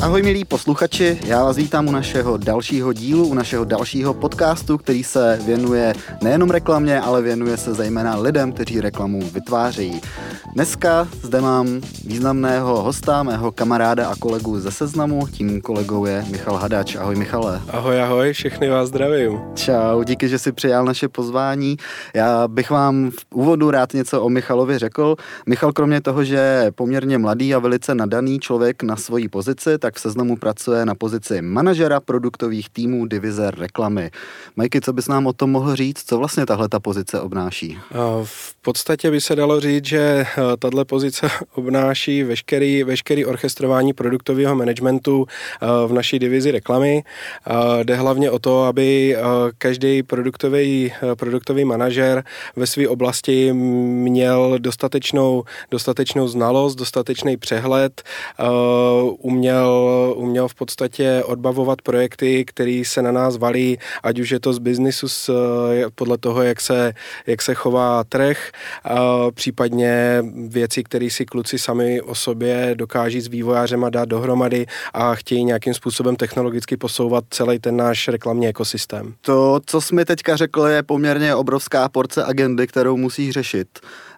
Ahoj milí posluchači, já vás vítám u našeho dalšího dílu, u našeho dalšího podcastu, který se věnuje nejenom reklamě, ale věnuje se zejména lidem, kteří reklamu vytvářejí. Dneska zde mám významného hosta, mého kamaráda a kolegu ze Seznamu, tím kolegou je Michal Hadač. Ahoj Michale. Ahoj, ahoj, všechny vás zdravím. Čau, díky, že jsi přijal naše pozvání. Já bych vám v úvodu rád něco o Michalovi řekl. Michal kromě toho, že je poměrně mladý a velice nadaný člověk na svoji pozici, tak v Seznamu pracuje na pozici manažera produktových týmů divize reklamy. Majky, co bys nám o tom mohl říct? Co vlastně tahle ta pozice obnáší? V podstatě by se dalo říct, že tahle pozice obnáší veškerý, veškerý orchestrování produktového managementu eh, v naší divizi reklamy. Eh, jde hlavně o to, aby každý produktový, produktový manažer ve své oblasti měl dostatečnou, dostatečnou znalost, dostatečný přehled, uměl, uměl v podstatě odbavovat projekty, které se na nás valí, ať už je to z biznisu podle toho, jak se, jak se chová trh, případně věci, které si kluci sami o sobě dokáží s vývojářema dát dohromady a chtějí nějakým způsobem technologicky posouvat celý ten náš reklamní ekosystém. To, co jsi mi teďka řekl, je poměrně obrovská porce agendy, kterou musí řešit.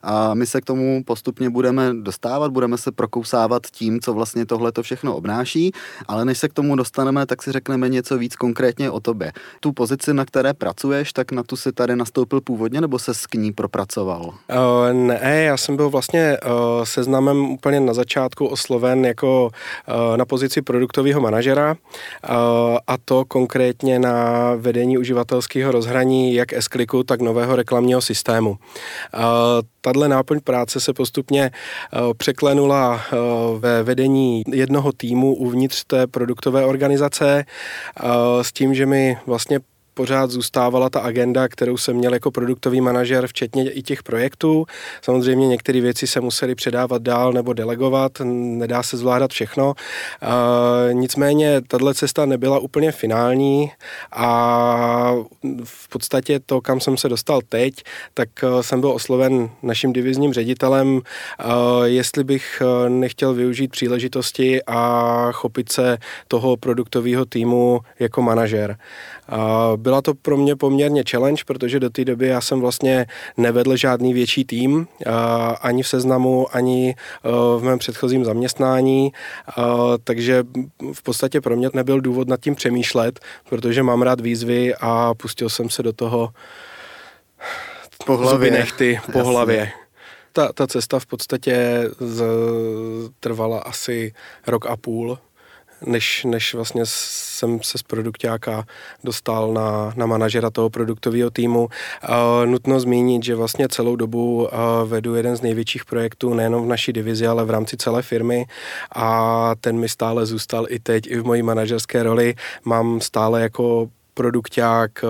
A my se k tomu postupně budeme dostávat, budeme se prokousávat tím, co vlastně tohle to všechno obnáší, ale než se k tomu dostaneme, tak si řekneme něco víc konkrétně o tobě. Tu pozici, na které pracuješ, tak na tu si tady nastoupil původně, nebo se s ní propracoval? Uh, ne, já jsem byl vlastně uh, seznamem úplně na začátku osloven jako uh, na pozici produktového manažera uh, a to konkrétně na vedení uživatelského rozhraní jak s tak nového reklamního systému. Uh, tahle náplň práce se postupně eh, překlenula eh, ve vedení jednoho týmu uvnitř té produktové organizace eh, s tím, že mi vlastně pořád zůstávala ta agenda, kterou jsem měl jako produktový manažer, včetně i těch projektů. Samozřejmě některé věci se musely předávat dál nebo delegovat, nedá se zvládat všechno. E, nicméně tahle cesta nebyla úplně finální a v podstatě to, kam jsem se dostal teď, tak e, jsem byl osloven naším divizním ředitelem, e, jestli bych e, nechtěl využít příležitosti a chopit se toho produktového týmu jako manažer. Byla to pro mě poměrně challenge, protože do té doby já jsem vlastně nevedl žádný větší tým, ani v seznamu, ani v mém předchozím zaměstnání, takže v podstatě pro mě nebyl důvod nad tím přemýšlet, protože mám rád výzvy a pustil jsem se do toho po hlavě. nechty, po Jasně. hlavě. Ta, ta cesta v podstatě z, trvala asi rok a půl než, než vlastně jsem se z produktáka dostal na, na manažera toho produktového týmu. Uh, nutno zmínit, že vlastně celou dobu uh, vedu jeden z největších projektů nejenom v naší divizi, ale v rámci celé firmy a ten mi stále zůstal i teď, i v mojí manažerské roli. Mám stále jako produkták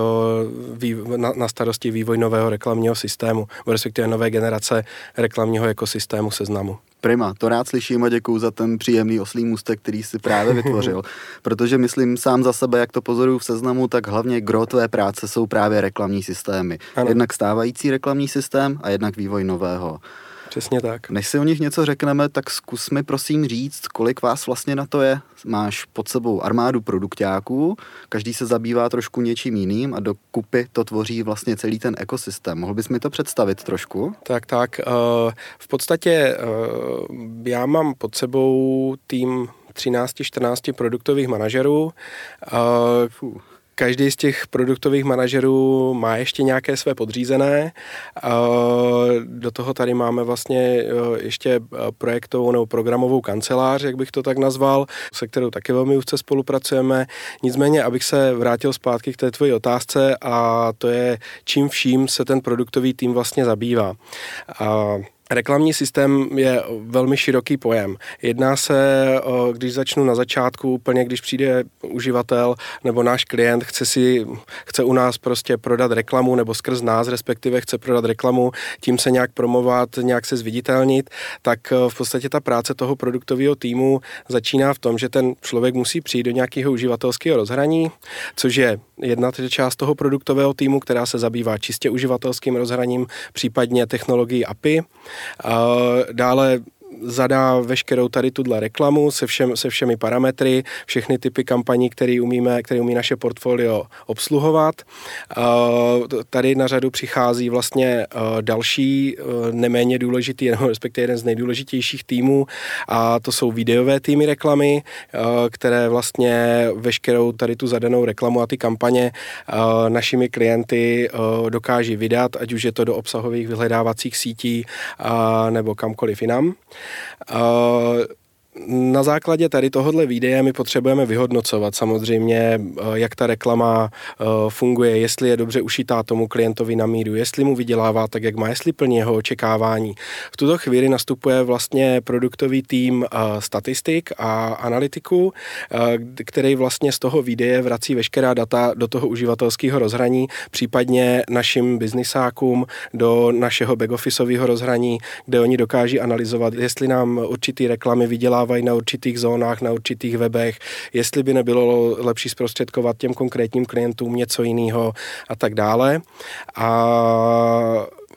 na, na starosti vývoj nového reklamního systému, respektive nové generace reklamního ekosystému seznamu. Prima, to rád slyším a děkuju za ten příjemný oslý můstek, který si právě vytvořil. Protože myslím sám za sebe, jak to pozoruju v seznamu, tak hlavně gro tvé práce jsou právě reklamní systémy. Ano. Jednak stávající reklamní systém a jednak vývoj nového. Přesně tak. Než si o nich něco řekneme, tak zkus mi prosím říct, kolik vás vlastně na to je. Máš pod sebou armádu produktáků, každý se zabývá trošku něčím jiným a do kupy to tvoří vlastně celý ten ekosystém. Mohl bys mi to představit trošku? Tak, tak. Eh, v podstatě eh, já mám pod sebou tým 13-14 produktových manažerů. Eh. Každý z těch produktových manažerů má ještě nějaké své podřízené. Do toho tady máme vlastně e, ještě e, projektovou nebo programovou kancelář, jak bych to tak nazval, se kterou taky velmi úzce spolupracujeme. Nicméně, abych se vrátil zpátky k té tvoji otázce a to je, čím vším se ten produktový tým vlastně zabývá. Reklamní systém je velmi široký pojem. Jedná se, když začnu na začátku, úplně když přijde uživatel nebo náš klient, chce si, chce u nás prostě prodat reklamu nebo skrz nás respektive chce prodat reklamu, tím se nějak promovat, nějak se zviditelnit, tak v podstatě ta práce toho produktového týmu začíná v tom, že ten člověk musí přijít do nějakého uživatelského rozhraní, což je jedna část toho produktového týmu, která se zabývá čistě uživatelským rozhraním, případně technologií API. Dále zadá veškerou tady tuhle reklamu se, všem, se všemi parametry, všechny typy kampaní, které umíme, které umí naše portfolio obsluhovat. Tady na řadu přichází vlastně další neméně důležitý, nebo respektive jeden z nejdůležitějších týmů a to jsou videové týmy reklamy, které vlastně veškerou tady tu zadanou reklamu a ty kampaně našimi klienty dokáží vydat, ať už je to do obsahových vyhledávacích sítí nebo kamkoliv jinam. Uh. Na základě tady tohohle výdeje my potřebujeme vyhodnocovat samozřejmě, eh, jak ta reklama eh, funguje, jestli je dobře ušitá tomu klientovi na míru, jestli mu vydělává tak, jak má, jestli plní jeho očekávání. V tuto chvíli nastupuje vlastně produktový tým eh, statistik a analytiků, který vlastně z toho výdeje vrací veškerá data do toho uživatelského rozhraní, případně našim biznisákům do našeho backofficeového rozhraní, kde oni dokáží analyzovat, jestli nám určitý reklamy vydělá vyhledávají na určitých zónách, na určitých webech, jestli by nebylo lepší zprostředkovat těm konkrétním klientům něco jiného a tak dále. A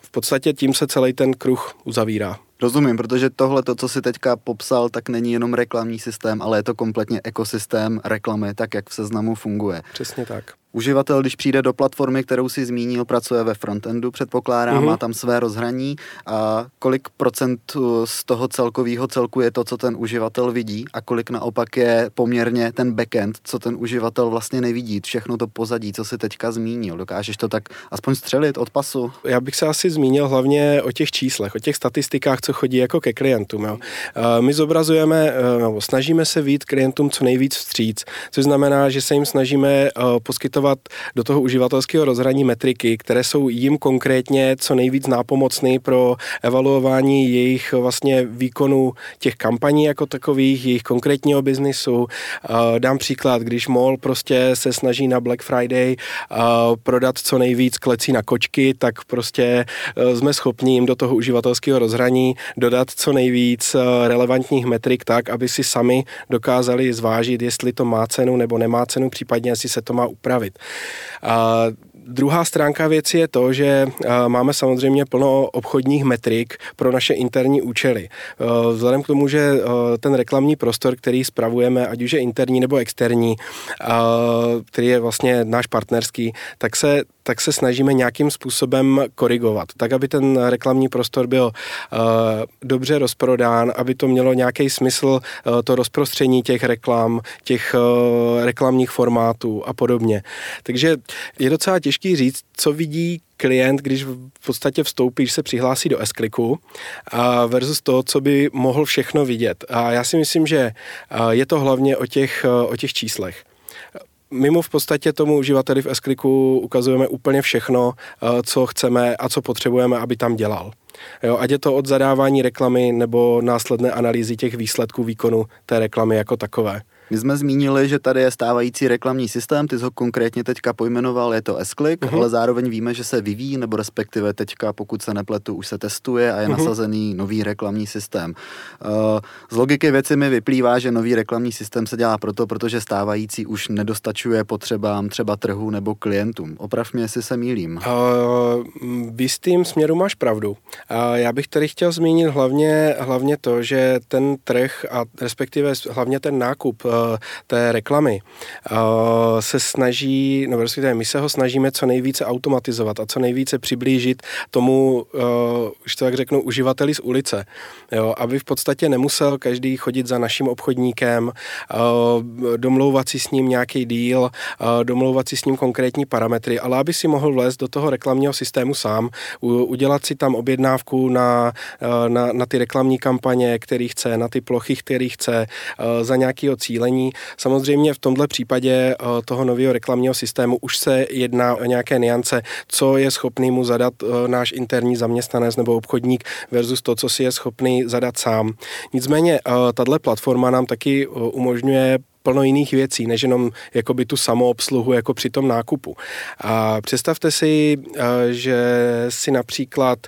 v podstatě tím se celý ten kruh uzavírá. Rozumím, protože tohle, to, co si teďka popsal, tak není jenom reklamní systém, ale je to kompletně ekosystém reklamy, tak jak v seznamu funguje. Přesně tak. Uživatel, když přijde do platformy, kterou si zmínil, pracuje ve frontendu, předpokládám, uh-huh. má tam své rozhraní. A kolik procent uh, z toho celkového celku je to, co ten uživatel vidí a kolik naopak je poměrně ten backend, co ten uživatel vlastně nevidí, všechno to pozadí, co si teďka zmínil. Dokážeš to tak aspoň střelit od pasu? Já bych se asi zmínil hlavně o těch číslech, o těch statistikách, co chodí jako ke klientům. Jo. My zobrazujeme, uh, nebo snažíme se vít klientům co nejvíc vstříc, což znamená, že se jim snažíme uh, poskytovat zapracovat do toho uživatelského rozhraní metriky, které jsou jim konkrétně co nejvíc nápomocný pro evaluování jejich vlastně výkonu těch kampaní jako takových, jejich konkrétního biznisu. Dám příklad, když MOL prostě se snaží na Black Friday prodat co nejvíc klecí na kočky, tak prostě e, jsme schopni jim do toho uživatelského rozhraní dodat co nejvíc relevantních metrik tak, aby si sami dokázali zvážit, jestli to má cenu nebo nemá cenu, případně jestli se to má upravit. A Druhá stránka věci je to, že máme samozřejmě plno obchodních metrik pro naše interní účely. Vzhledem k tomu, že ten reklamní prostor, který spravujeme, ať už je interní nebo externí, který je vlastně náš partnerský, tak se tak se snažíme nějakým způsobem korigovat, tak aby ten reklamní prostor byl uh, dobře rozprodán, aby to mělo nějaký smysl, uh, to rozprostření těch reklam, těch uh, reklamních formátů a podobně. Takže je docela těžký říct, co vidí klient, když v podstatě vstoupí, se přihlásí do s versus to, co by mohl všechno vidět. A já si myslím, že je to hlavně o těch, o těch číslech my mu v podstatě tomu uživateli v s ukazujeme úplně všechno, eh, co chceme a co potřebujeme, aby tam dělal. Jo, ať je to od zadávání reklamy nebo následné analýzy těch výsledků výkonu té reklamy jako takové. My jsme zmínili, že tady je stávající reklamní systém, ty jsi ho konkrétně teďka pojmenoval, je to s uh-huh. ale zároveň víme, že se vyvíjí, nebo respektive teďka, pokud se nepletu, už se testuje a je uh-huh. nasazený nový reklamní systém. Uh, z logiky věci mi vyplývá, že nový reklamní systém se dělá proto, protože stávající už nedostačuje potřebám třeba trhu nebo klientům. Oprav mě, jestli se mýlím. Uh, v jistým směru máš pravdu. Uh, já bych tady chtěl zmínit hlavně, hlavně to, že ten trh a respektive hlavně ten nákup uh, té reklamy se snaží, no respektive my se ho snažíme co nejvíce automatizovat a co nejvíce přiblížit tomu, už to tak řeknu, uživateli z ulice, jo, aby v podstatě nemusel každý chodit za naším obchodníkem, domlouvat si s ním nějaký díl, domlouvat si s ním konkrétní parametry, ale aby si mohl vlézt do toho reklamního systému sám, udělat si tam objednávku na, na, na ty reklamní kampaně, který chce, na ty plochy, který chce, za nějakého cíle sdílení. Samozřejmě v tomto případě eh, toho nového reklamního systému už se jedná o nějaké niance, co je schopný mu zadat eh, náš interní zaměstnanec nebo obchodník versus to, co si je schopný zadat sám. Nicméně eh, tahle platforma nám taky umožňuje plno jiných věcí, než jenom jakoby tu samoobsluhu jako při tom nákupu. A představte si, že si například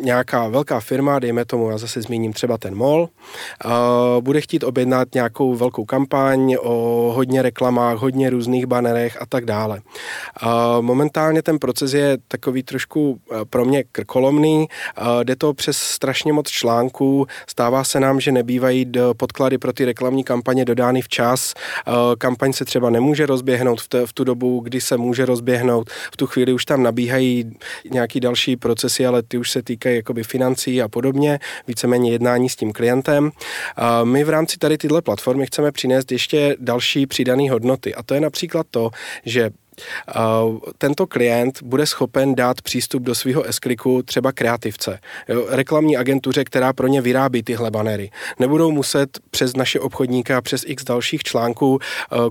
nějaká velká firma, dejme tomu, já zase zmíním třeba ten MOL, bude chtít objednat nějakou velkou kampaň o hodně reklamách, hodně různých banerech a tak dále. Momentálně ten proces je takový trošku pro mě krkolomný, jde to přes strašně moc článků, stává se nám, že nebývají podklady pro ty reklamní kampaně dodány včas, kampaň se třeba nemůže rozběhnout v, v tu dobu, kdy se může rozběhnout, v tu chvíli už tam nabíhají nějaký další procesy, ale ty už se týkají jakoby financí a podobně, víceméně jednání s tím klientem. My v rámci tady tyhle platformy chceme přinést ještě další přidané hodnoty. A to je například to, že tento klient bude schopen dát přístup do svého s třeba kreativce, jo, reklamní agentuře, která pro ně vyrábí tyhle banery. Nebudou muset přes naše obchodníka, přes x dalších článků uh,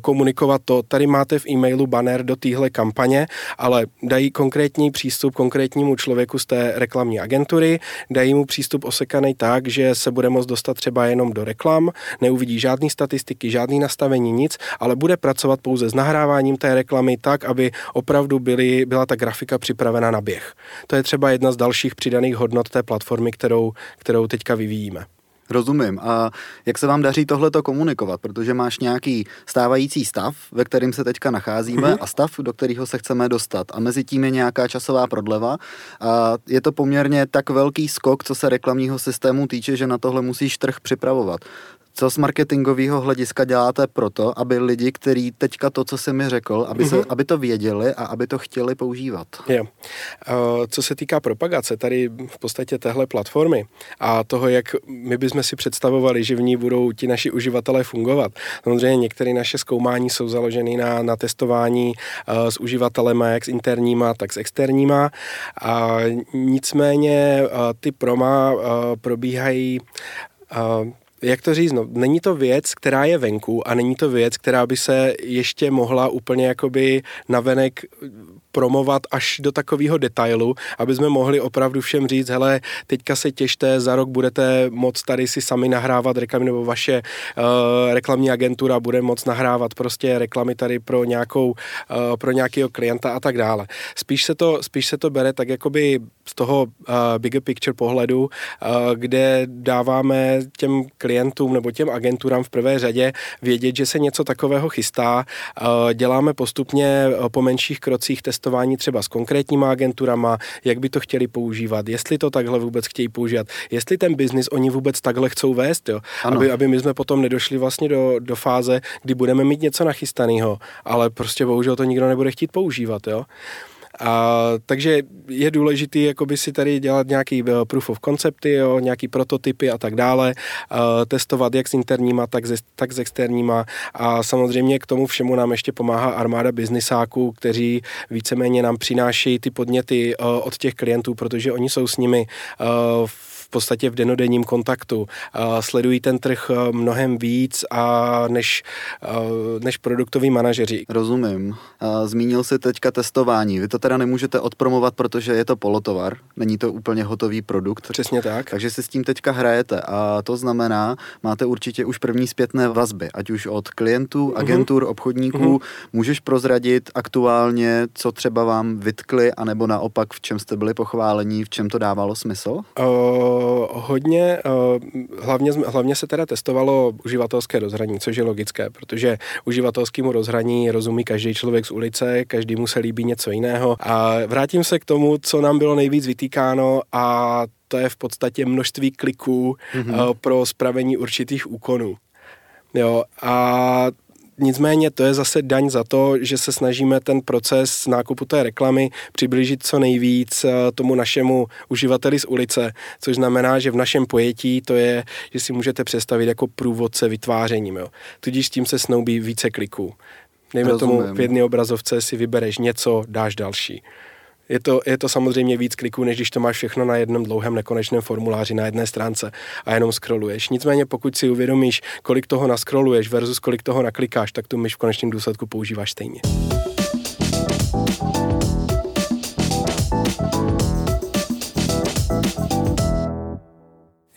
komunikovat to, tady máte v e-mailu banner do téhle kampaně, ale dají konkrétní přístup konkrétnímu člověku z té reklamní agentury, dají mu přístup osekaný tak, že se bude moct dostat třeba jenom do reklam, neuvidí žádný statistiky, žádný nastavení, nic, ale bude pracovat pouze s nahráváním té reklamy tak, tak, aby opravdu byly, byla ta grafika připravena na běh. To je třeba jedna z dalších přidaných hodnot té platformy, kterou, kterou teďka vyvíjíme. Rozumím. A jak se vám daří tohleto komunikovat? Protože máš nějaký stávající stav, ve kterým se teďka nacházíme mm-hmm. a stav, do kterého se chceme dostat. A mezi tím je nějaká časová prodleva. A je to poměrně tak velký skok, co se reklamního systému týče, že na tohle musíš trh připravovat. Co z marketingového hlediska děláte proto, aby lidi, kteří teďka to, co jsi mi řekl, aby, se, mm-hmm. aby to věděli a aby to chtěli používat? Jo. Co se týká propagace tady v podstatě téhle platformy a toho, jak my bychom si představovali, že v ní budou ti naši uživatelé fungovat. Samozřejmě některé naše zkoumání jsou založeny na, na testování s uživatelema, jak s interníma, tak s externíma. A nicméně ty proma probíhají jak to říct, no, není to věc, která je venku a není to věc, která by se ještě mohla úplně jakoby navenek promovat až do takového detailu, aby jsme mohli opravdu všem říct, hele, teďka se těšte, za rok budete moc tady si sami nahrávat reklamy, nebo vaše uh, reklamní agentura bude moc nahrávat prostě reklamy tady pro nějakou, uh, pro nějakého klienta a tak dále. Spíš se to, spíš se to bere tak jakoby z toho uh, bigger picture pohledu, uh, kde dáváme těm klientům nebo těm agenturám v prvé řadě vědět, že se něco takového chystá. Uh, děláme postupně po menších krocích testování třeba s konkrétníma agenturama, jak by to chtěli používat, jestli to takhle vůbec chtějí používat, jestli ten biznis oni vůbec takhle chcou vést, jo? Aby, aby my jsme potom nedošli vlastně do, do fáze, kdy budeme mít něco nachystaného, ale prostě bohužel to nikdo nebude chtít používat. Jo? A, takže je důležité jakoby si tady dělat nějaký uh, proof of concepty, jo, nějaký prototypy a tak dále, uh, testovat jak s interníma, tak, ze, tak s externíma. A samozřejmě k tomu všemu nám ještě pomáhá armáda biznisáků, kteří víceméně nám přinášejí ty podněty uh, od těch klientů, protože oni jsou s nimi v podstatě v denodenním kontaktu. Sledují ten trh eh, mnohem víc a než, eh, než produktoví manažeři. Rozumím. Zmínil si teďka testování. Vy to teda nemůžete odpromovat, protože je to polotovar. Není to úplně hotový produkt. Přesně tak. Takže si s tím teďka hrajete a to znamená, máte určitě už první zpětné vazby, ať už od klientů, mhm. agentur, uh-huh. obchodníků. Uh-huh. Můžeš prozradit aktuálně, co třeba vám vytkli, anebo naopak v čem jste byli pochválení, v čem to dávalo smysl? Uh, hodně, hlavně, hlavně se teda testovalo uživatelské rozhraní, což je logické, protože uživatelskému rozhraní rozumí každý člověk z ulice, každý mu se líbí něco jiného. A vrátím se k tomu, co nám bylo nejvíc vytýkáno a to je v podstatě množství kliků mm-hmm. pro spravení určitých úkonů. Jo, a Nicméně to je zase daň za to, že se snažíme ten proces nákupu té reklamy přiblížit co nejvíc eh, tomu našemu uživateli z ulice, což znamená, že v našem pojetí to je, že si můžete představit jako průvodce vytvářením. Jo. Tudíž s tím se snoubí více kliků. Dejme Rozumím. tomu, v jedné obrazovce si vybereš něco, dáš další. Je to, je to samozřejmě víc kliků, než když to máš všechno na jednom dlouhém nekonečném formuláři na jedné stránce a jenom scrolluješ. Nicméně pokud si uvědomíš, kolik toho naskroluješ versus kolik toho naklikáš, tak tu myš v konečném důsledku používáš stejně.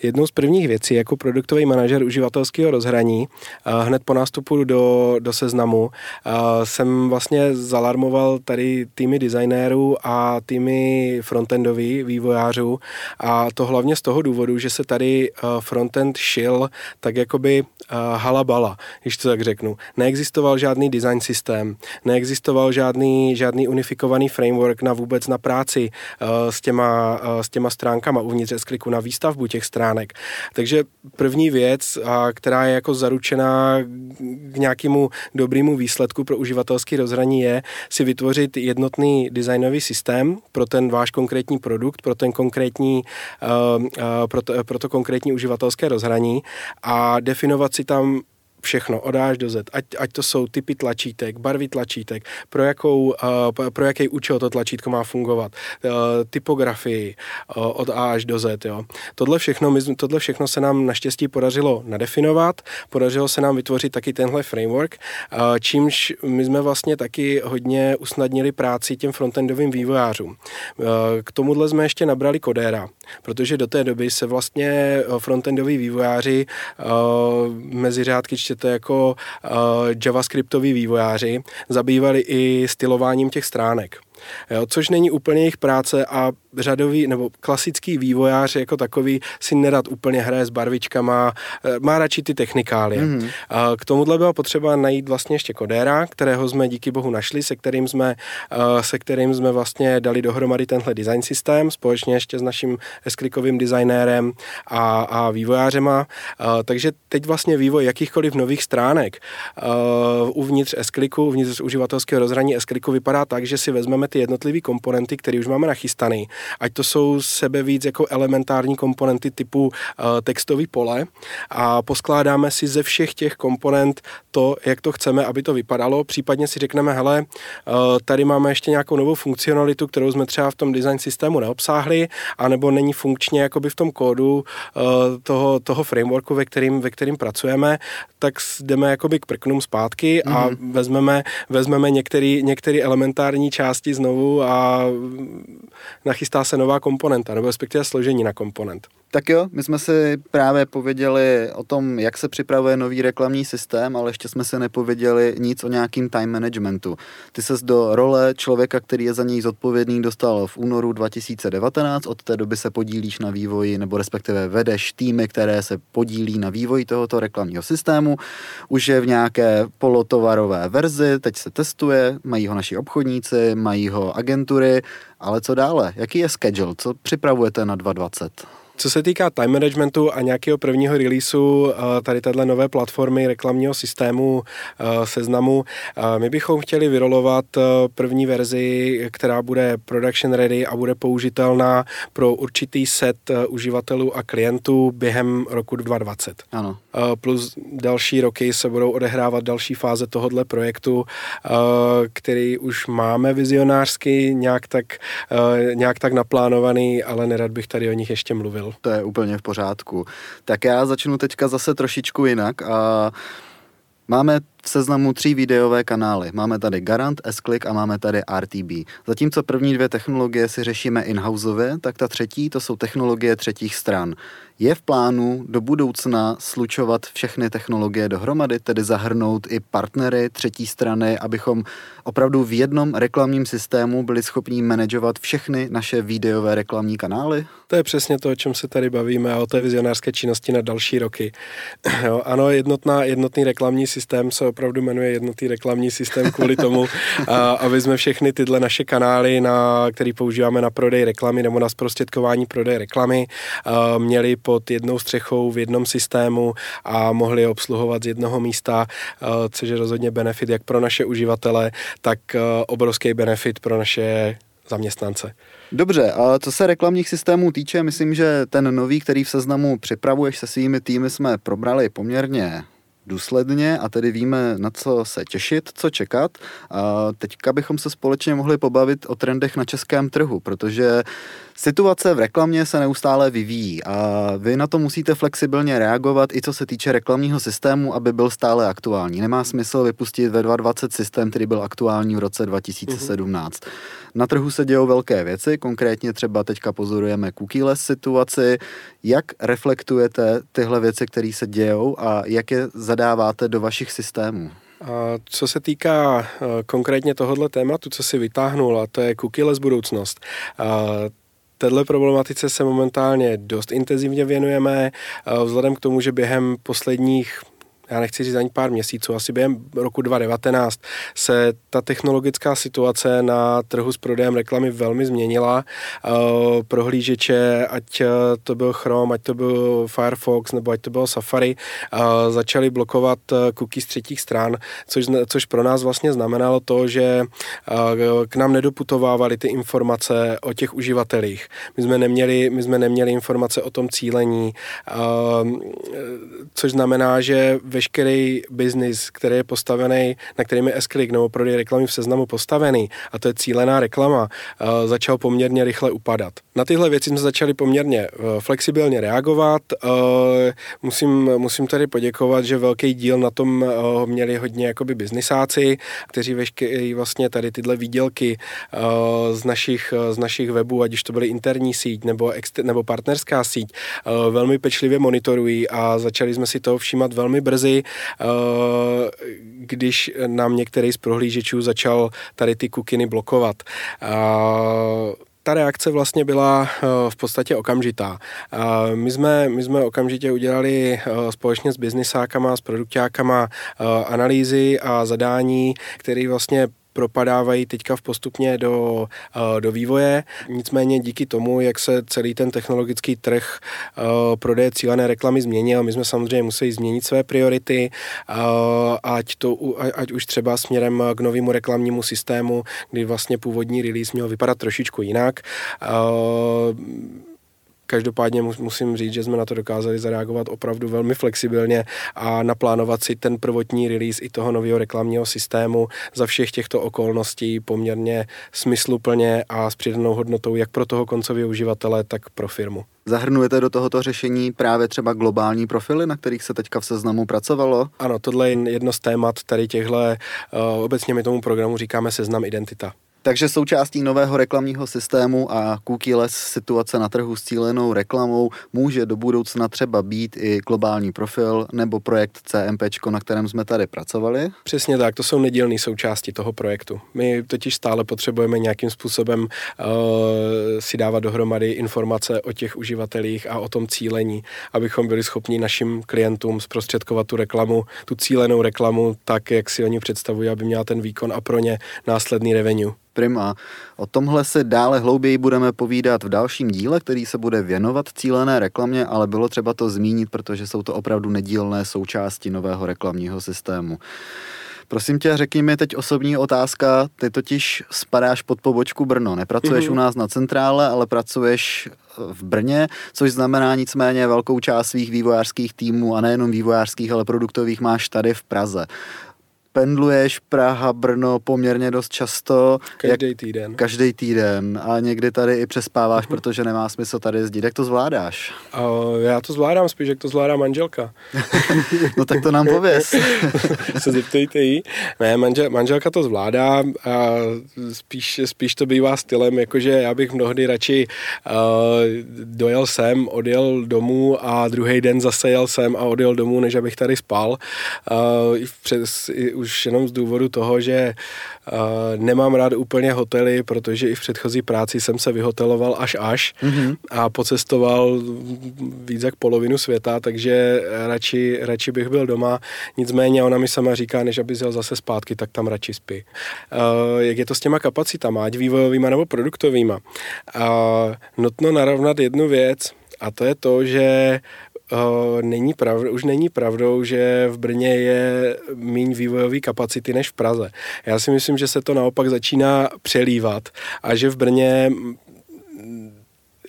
Jednou z prvních věcí jako produktový manažer uživatelského rozhraní hned po nástupu do, do seznamu jsem vlastně zalarmoval tady týmy designérů a týmy frontendový vývojářů a to hlavně z toho důvodu, že se tady frontend šil tak jakoby halabala, když to tak řeknu. Neexistoval žádný design systém, neexistoval žádný, žádný unifikovaný framework na vůbec na práci s těma, s těma stránkama uvnitř S-Clicku na výstavbu těch stránek. Takže první věc, která je jako zaručená k nějakému dobrému výsledku pro uživatelský rozhraní je si vytvořit jednotný designový systém pro ten váš konkrétní produkt, pro ten konkrétní, pro to, pro to konkrétní uživatelské rozhraní a definovat si tam všechno, od A až do Z, ať, ať to jsou typy tlačítek, barvy tlačítek, pro, jakou, uh, pro jaký účel to tlačítko má fungovat, uh, typografii uh, od A až do Z. Jo. Tohle, všechno, my, tohle všechno se nám naštěstí podařilo nadefinovat, podařilo se nám vytvořit taky tenhle framework, uh, čímž my jsme vlastně taky hodně usnadnili práci těm frontendovým vývojářům. Uh, k tomuhle jsme ještě nabrali kodéra, protože do té doby se vlastně frontendoví vývojáři uh, mezi řádky čtěte jako uh, javascriptoví vývojáři, zabývali i stylováním těch stránek. Jo, což není úplně jejich práce a řadový nebo klasický vývojář jako takový si nerad úplně hraje s barvičkama, eh, má radši ty technikálie. Mm-hmm. K tomuhle bylo potřeba najít vlastně ještě kodéra, kterého jsme díky bohu našli, se kterým jsme, eh, se kterým jsme vlastně dali dohromady tenhle design systém společně ještě s naším esklikovým designérem a, a vývojářema. Takže teď vlastně vývoj jakýchkoliv nových stránek uvnitř eskliku, uvnitř uživatelského rozhraní eskliku vypadá tak, že si vezmeme ty jednotlivé komponenty, které už máme nachystané, ať to jsou sebe víc jako elementární komponenty typu uh, textový pole a poskládáme si ze všech těch komponent to, jak to chceme, aby to vypadalo. Případně si řekneme, hele, uh, tady máme ještě nějakou novou funkcionalitu, kterou jsme třeba v tom design systému neobsáhli, anebo není funkčně jakoby v tom kódu uh, toho, toho frameworku, ve kterým, ve kterým pracujeme, tak jdeme jakoby k prknům zpátky a mm-hmm. vezmeme, vezmeme některé elementární části znovu a nachystá se nová komponenta, nebo respektive složení na komponent. Tak jo, my jsme si právě pověděli o tom, jak se připravuje nový reklamní systém, ale ještě jsme si nepověděli nic o nějakým time managementu. Ty ses do role člověka, který je za něj zodpovědný, dostal v únoru 2019, od té doby se podílíš na vývoji, nebo respektive vedeš týmy, které se podílí na vývoji tohoto reklamního systému. Už je v nějaké polotovarové verzi, teď se testuje, mají ho naši obchodníci, mají ho agentury, ale co dále? Jaký je schedule? Co připravujete na 2020? Co se týká time managementu a nějakého prvního releaseu eh, tady téhle nové platformy reklamního systému eh, seznamu, eh, my bychom chtěli vyrolovat první verzi, která bude production ready a bude použitelná pro určitý set uživatelů a klientů během roku 2020. Ano. Plus další roky se budou odehrávat další fáze tohohle projektu, který už máme vizionářsky nějak tak, nějak tak naplánovaný, ale nerad bych tady o nich ještě mluvil pochopil. To je úplně v pořádku. Tak já začnu teďka zase trošičku jinak a máme v seznamu tří videové kanály. Máme tady Garant, S-Click a máme tady RTB. Zatímco první dvě technologie si řešíme in-houseově, tak ta třetí to jsou technologie třetích stran. Je v plánu do budoucna slučovat všechny technologie dohromady, tedy zahrnout i partnery třetí strany, abychom opravdu v jednom reklamním systému byli schopni manažovat všechny naše videové reklamní kanály? To je přesně to, o čem se tady bavíme a o té vizionářské činnosti na další roky. Jo, ano, jednotná, jednotný reklamní systém se opravdu jmenuje jednotný reklamní systém kvůli tomu, a, aby jsme všechny tyhle naše kanály, na, který používáme na prodej reklamy nebo na zprostředkování prodej reklamy, a, měli pod jednou střechou v jednom systému a mohli je obsluhovat z jednoho místa, což je rozhodně benefit jak pro naše uživatele, tak obrovský benefit pro naše zaměstnance. Dobře, a co se reklamních systémů týče, myslím, že ten nový, který v seznamu připravuješ se svými týmy, jsme probrali poměrně důsledně a tedy víme, na co se těšit, co čekat. A teďka bychom se společně mohli pobavit o trendech na českém trhu, protože situace v reklamě se neustále vyvíjí a vy na to musíte flexibilně reagovat i co se týče reklamního systému, aby byl stále aktuální. Nemá smysl vypustit ve 2020 systém, který byl aktuální v roce 2017. Mm-hmm. Na trhu se dějou velké věci, konkrétně třeba teďka pozorujeme cookieless situaci. Jak reflektujete tyhle věci, které se dějou a jak je zadáváte do vašich systémů? A co se týká uh, konkrétně tohohle tématu, co si vytáhnul, a to je cookieless budoucnost, uh, Téhle problematice se momentálně dost intenzivně věnujeme, vzhledem k tomu, že během posledních já nechci říct ani pár měsíců, asi během roku 2019 se ta technologická situace na trhu s prodejem reklamy velmi změnila. Uh, prohlížeče, ať eh, to byl Chrome, ať to byl Firefox nebo ať to bylo Safari, uh, začali blokovat cookies z třetích stran, což, což pro nás vlastně znamenalo to, že k nám nedoputovávaly ty informace o těch uživatelích. My jsme neměli, my jsme neměli informace o tom cílení, což znamená, že veškerý biznis, který je postavený, na kterým je s nebo prodej reklamy v seznamu postavený, a to je cílená reklama, uh, začal poměrně rychle upadat. Na tyhle věci jsme začali poměrně uh, flexibilně reagovat. Uh, musím, musím tady poděkovat, že velký díl na tom měli hodně jakoby biznisáci, kteří veškerý vlastně tady tyhle výdělky z, našich, z našich webů, ať už to byly interní síť nebo, exter- nebo partnerská síť, velmi pečlivě monitorují a začali jsme si toho všímat velmi brzy brzy, eh, když nám některý z prohlížečů začal tady ty kukiny blokovat eh, ta reakce vlastně byla eh, v podstatě okamžitá. My jsme, my jsme okamžitě udělali společně s biznisákama, s produktákama analýzy a zadání, které vlastně propadávají teďka v postupně do, eh, do vývoje. Nicméně díky tomu, jak se celý ten technologický trh eh, prodeje cílené reklamy změnil, my jsme samozřejmě museli změnit své priority, eh, ať, to, ať už třeba směrem k novému reklamnímu systému, kdy vlastně původní release měl vypadat trošičku jinak Každopádně musím říct, že jsme na to dokázali zareagovat opravdu velmi flexibilně a naplánovat si ten prvotní release i toho nového reklamního systému za všech těchto okolností poměrně smysluplně a s přidanou hodnotou jak pro toho koncového uživatele, tak pro firmu. Zahrnujete do tohoto řešení právě třeba globální profily, na kterých se teďka v seznamu pracovalo? Ano, tohle je jedno z témat tady těchto, uh, obecně my tomu programu říkáme seznam identita. Takže součástí nového reklamního systému a cookieless situace na trhu s cílenou reklamou může do budoucna třeba být i globální profil nebo projekt CMP, na kterém jsme tady pracovali. Přesně tak, to jsou nedílné součásti toho projektu. My totiž stále potřebujeme nějakým způsobem uh, si dávat dohromady informace o těch uživatelích a o tom cílení, abychom byli schopni našim klientům zprostředkovat tu reklamu, tu cílenou reklamu tak, jak si oni představují, aby měla ten výkon a pro ně následný revenue. Prima. O tomhle si dále hlouběji budeme povídat v dalším díle, který se bude věnovat cílené reklamě, ale bylo třeba to zmínit, protože jsou to opravdu nedílné součásti nového reklamního systému. Prosím tě, řekni mi teď osobní otázka. Ty totiž spadáš pod pobočku Brno. Nepracuješ mm-hmm. u nás na centrále, ale pracuješ v Brně, což znamená nicméně velkou část svých vývojářských týmů a nejenom vývojářských, ale produktových máš tady v Praze pendluješ Praha, Brno poměrně dost často. Každý týden. Každý týden a někdy tady i přespáváš, protože nemá smysl tady jezdit. Jak to zvládáš? Uh, já to zvládám spíš, jak to zvládá manželka. no tak to nám pověz. Se zeptejte jí. Ne, manžel, manželka to zvládá a spíš, spíš to bývá stylem, jakože já bych mnohdy radši uh, dojel sem, odjel domů a druhý den zase jel sem a odjel domů, než abych tady spal. Uh, přes, i už už jenom z důvodu toho, že uh, nemám rád úplně hotely, protože i v předchozí práci jsem se vyhoteloval až až mm-hmm. a pocestoval víc jak polovinu světa, takže radši, radši bych byl doma. Nicméně ona mi sama říká, než aby jel zase zpátky, tak tam radši spí. Uh, jak je to s těma kapacitama, ať vývojovýma nebo produktovýma? Uh, nutno narovnat jednu věc, a to je to, že Uh, není pravd, už není pravdou, že v Brně je méně vývojové kapacity než v Praze. Já si myslím, že se to naopak začíná přelívat a že v Brně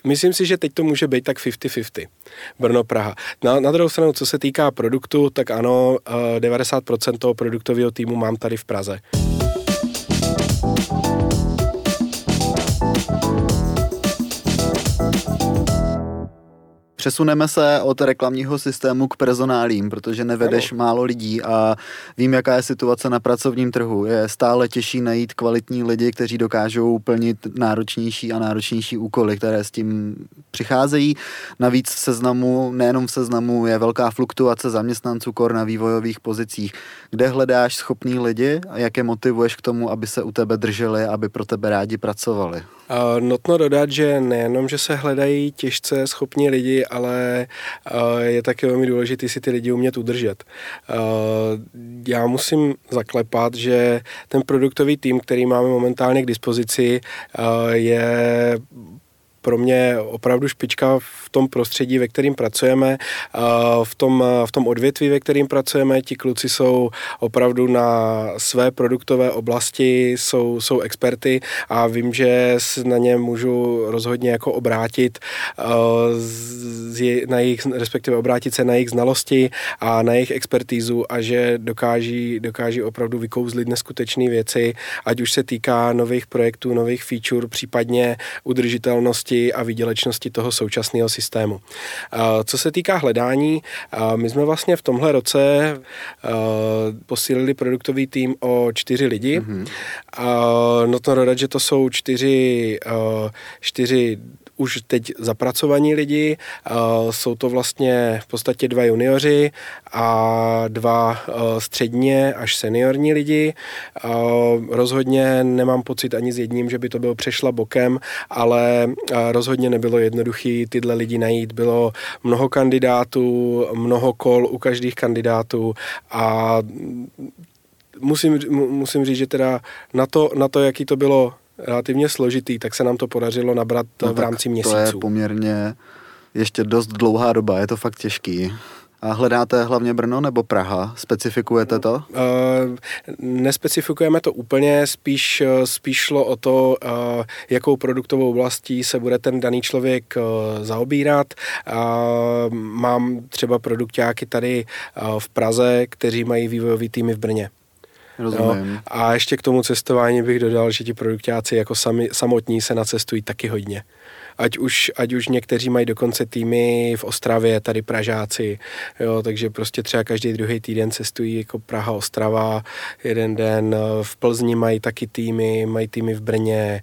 Myslím si, že teď to může být tak 50-50. Brno-Praha. Na, na druhou stranu, co se týká produktu, tak ano, 90% toho produktového týmu mám tady v Praze. Přesuneme se od reklamního systému k personálím, protože nevedeš ano. málo lidí a vím, jaká je situace na pracovním trhu. Je stále těžší najít kvalitní lidi, kteří dokážou plnit náročnější a náročnější úkoly, které s tím přicházejí. Navíc v seznamu, nejenom v seznamu, je velká fluktuace zaměstnanců kor na vývojových pozicích. Kde hledáš schopný lidi a jak je motivuješ k tomu, aby se u tebe drželi, aby pro tebe rádi pracovali? Notno dodat, že nejenom, že se hledají těžce schopní lidi, ale je také velmi důležité si ty lidi umět udržet. Já musím zaklepat, že ten produktový tým, který máme momentálně k dispozici, je pro mě opravdu špička v tom prostředí, ve kterým pracujeme, v tom, v tom odvětví, ve kterým pracujeme. Ti kluci jsou opravdu na své produktové oblasti, jsou, jsou experty a vím, že se na ně můžu rozhodně jako obrátit na jejich, respektive obrátit se na jejich znalosti a na jejich expertízu a že dokáží, dokáží opravdu vykouzlit neskutečné věci, ať už se týká nových projektů, nových feature, případně udržitelnosti rychlosti a výdělečnosti toho současného systému. Co se týká hledání, my jsme vlastně v tomhle roce posílili produktový tým o čtyři lidi. Mm-hmm. Nutno dodat, že to jsou čtyři, čtyři už teď zapracovaní lidi. Jsou to vlastně v podstatě dva junioři a dva středně až seniorní lidi. Rozhodně nemám pocit ani s jedním, že by to bylo přešla bokem, ale rozhodně nebylo jednoduché tyhle lidi najít. Bylo mnoho kandidátů, mnoho kol u každých kandidátů a musím, musím říct, že teda na to, na to, jaký to bylo relativně složitý, tak se nám to podařilo nabrat no v rámci měsíců. To je poměrně ještě dost dlouhá doba, je to fakt těžký. A hledáte hlavně Brno nebo Praha? Specifikujete to? Uh, nespecifikujeme to úplně, spíš, spíš šlo o to, uh, jakou produktovou oblastí se bude ten daný člověk uh, zaobírat. Uh, mám třeba produktáky tady uh, v Praze, kteří mají vývojový týmy v Brně. Rozumím. Jo. A ještě k tomu cestování bych dodal, že ti produktáci jako sami, samotní se nacestují taky hodně. Ať už, ať už někteří mají dokonce týmy v Ostravě, tady Pražáci, jo, takže prostě třeba každý druhý týden cestují jako Praha, Ostrava, jeden den v Plzni mají taky týmy, mají týmy v Brně,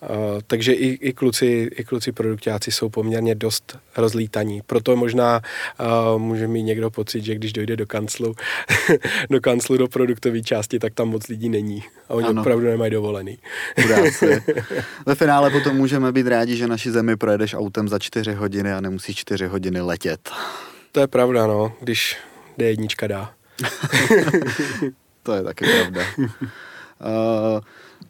Uh, takže i, i, kluci, i kluci produktáci jsou poměrně dost rozlítaní. Proto možná uh, může mít někdo pocit, že když dojde do kanclu, do kanclu do produktové části, tak tam moc lidí není. A oni ano. opravdu nemají dovolený. Ve finále potom můžeme být rádi, že naši zemi projedeš autem za čtyři hodiny a nemusíš čtyři hodiny letět. To je pravda, no, když D1 dá. to je taky pravda. Uh,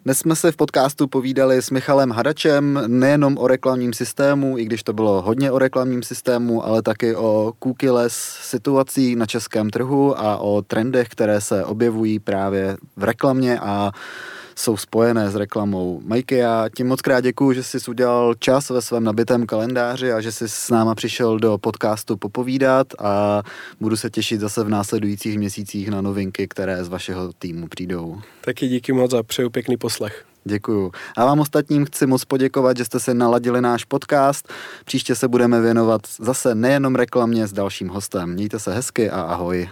dnes jsme se v podcastu povídali s Michalem Hadačem nejenom o reklamním systému, i když to bylo hodně o reklamním systému, ale taky o cookie-less situací na českém trhu a o trendech, které se objevují právě v reklamě a jsou spojené s reklamou. Majky, já ti moc krát děkuju, že jsi udělal čas ve svém nabitém kalendáři a že jsi s náma přišel do podcastu popovídat a budu se těšit zase v následujících měsících na novinky, které z vašeho týmu přijdou. Taky díky moc a přeju pěkný poslech. Děkuju. A vám ostatním chci moc poděkovat, že jste se naladili náš podcast. Příště se budeme věnovat zase nejenom reklamě s dalším hostem. Mějte se hezky a ahoj.